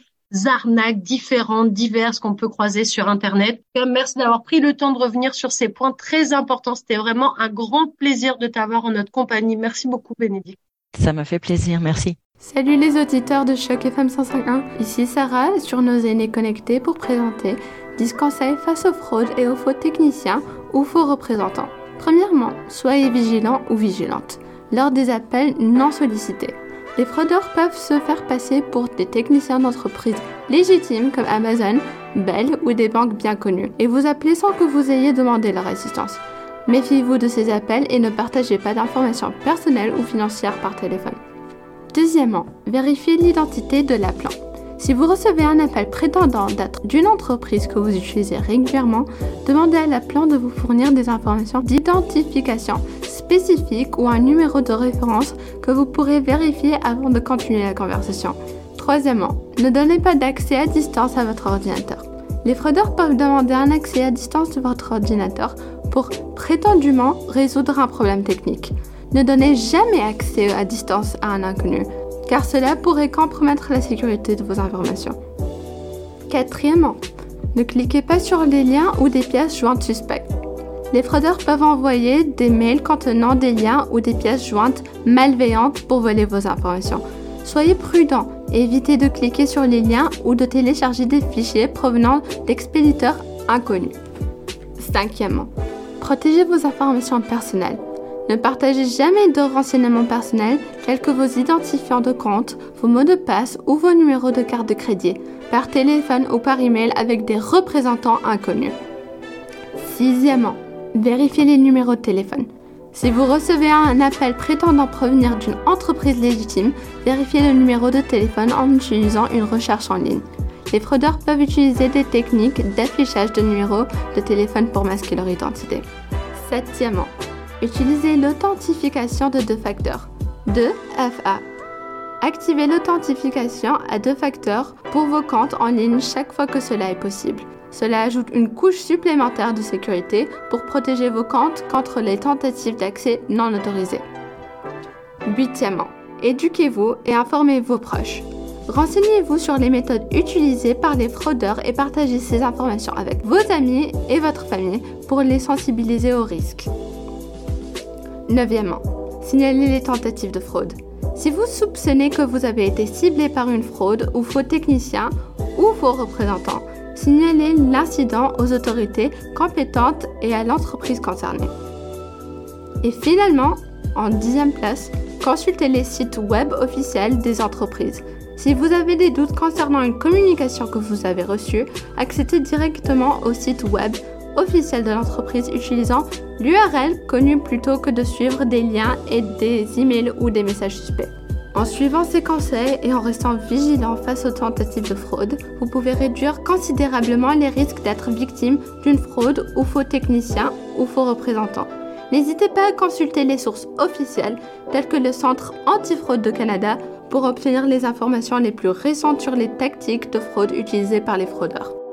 Speaker 7: arnaques différentes, diverses qu'on peut croiser sur Internet. Merci d'avoir pris le temps de revenir sur ces points très importants. C'était vraiment un grand plaisir de t'avoir en notre compagnie. Merci beaucoup, Bénédicte.
Speaker 6: Ça m'a fait plaisir, merci.
Speaker 1: Salut les auditeurs de Choc FM 105.1. Ici Sarah sur nos aînés connectés pour présenter 10 conseils face aux fraudes et aux faux techniciens ou faux représentants. Premièrement, soyez vigilants ou vigilantes lors des appels non sollicités. Les fraudeurs peuvent se faire passer pour des techniciens d'entreprise légitimes comme Amazon, Bell ou des banques bien connues et vous appeler sans que vous ayez demandé leur assistance. Méfiez-vous de ces appels et ne partagez pas d'informations personnelles ou financières par téléphone. Deuxièmement, vérifiez l'identité de l'appelant. Si vous recevez un appel prétendant d'être d'une entreprise que vous utilisez régulièrement, demandez à l'appelant de vous fournir des informations d'identification spécifiques ou un numéro de référence que vous pourrez vérifier avant de continuer la conversation. Troisièmement, ne donnez pas d'accès à distance à votre ordinateur. Les fraudeurs peuvent demander un accès à distance de votre ordinateur pour prétendument résoudre un problème technique. Ne donnez jamais accès à distance à un inconnu car cela pourrait compromettre la sécurité de vos informations. Quatrièmement, ne cliquez pas sur les liens ou des pièces jointes suspectes. Les fraudeurs peuvent envoyer des mails contenant des liens ou des pièces jointes malveillantes pour voler vos informations. Soyez prudent et évitez de cliquer sur les liens ou de télécharger des fichiers provenant d'expéditeurs inconnus. Cinquièmement, protégez vos informations personnelles. Ne partagez jamais de renseignements personnels tels que vos identifiants de compte, vos mots de passe ou vos numéros de carte de crédit par téléphone ou par email avec des représentants inconnus. Sixièmement, vérifiez les numéros de téléphone. Si vous recevez un appel prétendant provenir d'une entreprise légitime, vérifiez le numéro de téléphone en utilisant une recherche en ligne. Les fraudeurs peuvent utiliser des techniques d'affichage de numéros de téléphone pour masquer leur identité. Septièmement, Utilisez l'authentification de deux facteurs. 2FA. Activez l'authentification à deux facteurs pour vos comptes en ligne chaque fois que cela est possible. Cela ajoute une couche supplémentaire de sécurité pour protéger vos comptes contre les tentatives d'accès non autorisées. Huitièmement, éduquez-vous et informez vos proches. Renseignez-vous sur les méthodes utilisées par les fraudeurs et partagez ces informations avec vos amis et votre famille pour les sensibiliser aux risques. Neuvièmement, signalez les tentatives de fraude. Si vous soupçonnez que vous avez été ciblé par une fraude ou faux technicien ou faux représentant, signalez l'incident aux autorités compétentes et à l'entreprise concernée. Et finalement, en dixième place, consultez les sites web officiels des entreprises. Si vous avez des doutes concernant une communication que vous avez reçue, accédez directement au site web officiel de l'entreprise utilisant l'URL connu plutôt que de suivre des liens et des emails ou des messages suspects. En suivant ces conseils et en restant vigilant face aux tentatives de fraude, vous pouvez réduire considérablement les risques d'être victime d'une fraude ou faux technicien ou faux représentant. N'hésitez pas à consulter les sources officielles telles que le Centre antifraude de Canada pour obtenir les informations les plus récentes sur les tactiques de fraude utilisées par les fraudeurs.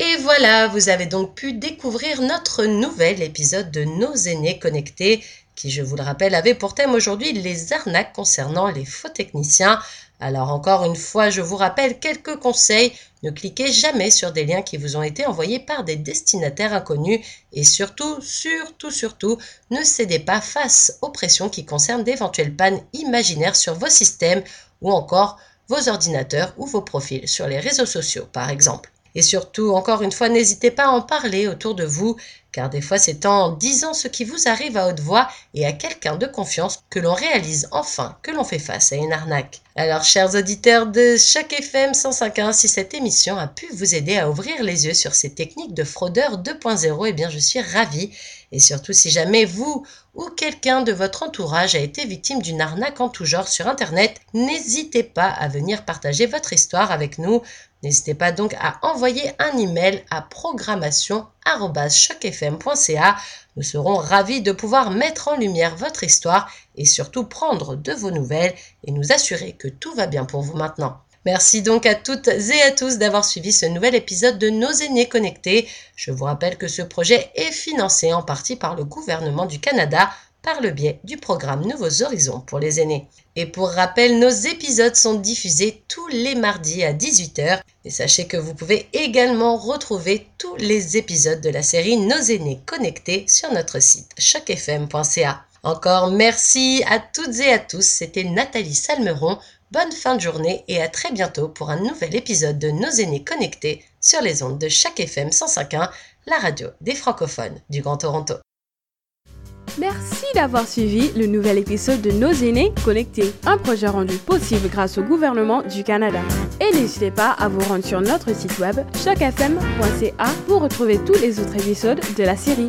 Speaker 2: Et voilà, vous avez donc pu découvrir notre nouvel épisode de Nos aînés connectés, qui, je vous le rappelle, avait pour thème aujourd'hui les arnaques concernant les faux techniciens. Alors encore une fois, je vous rappelle quelques conseils. Ne cliquez jamais sur des liens qui vous ont été envoyés par des destinataires inconnus et surtout, surtout, surtout, ne cédez pas face aux pressions qui concernent d'éventuelles pannes imaginaires sur vos systèmes ou encore vos ordinateurs ou vos profils sur les réseaux sociaux par exemple. Et surtout, encore une fois, n'hésitez pas à en parler autour de vous, car des fois c'est en disant ce qui vous arrive à haute voix et à quelqu'un de confiance que l'on réalise enfin que l'on fait face à une arnaque. Alors, chers auditeurs de chaque FM 105.1, si cette émission a pu vous aider à ouvrir les yeux sur ces techniques de fraudeur 2.0, eh bien je suis ravie. Et surtout, si jamais vous ou quelqu'un de votre entourage a été victime d'une arnaque en tout genre sur Internet, n'hésitez pas à venir partager votre histoire avec nous. N'hésitez pas donc à envoyer un email à programmation.chocfm.ca. Nous serons ravis de pouvoir mettre en lumière votre histoire et surtout prendre de vos nouvelles et nous assurer que tout va bien pour vous maintenant. Merci donc à toutes et à tous d'avoir suivi ce nouvel épisode de Nos aînés connectés. Je vous rappelle que ce projet est financé en partie par le gouvernement du Canada par le biais du programme Nouveaux Horizons pour les aînés. Et pour rappel, nos épisodes sont diffusés tous les mardis à 18h. Et sachez que vous pouvez également retrouver tous les épisodes de la série Nos aînés connectés sur notre site chocfm.ca. Encore merci à toutes et à tous. C'était Nathalie Salmeron. Bonne fin de journée et à très bientôt pour un nouvel épisode de Nos aînés connectés sur les ondes de chaque FM 105.1, la radio des francophones du Grand Toronto.
Speaker 1: Merci d'avoir suivi le nouvel épisode de Nos aînés connectés, un projet rendu possible grâce au gouvernement du Canada. Et n'hésitez pas à vous rendre sur notre site web chocfm.ca pour retrouver tous les autres épisodes de la série.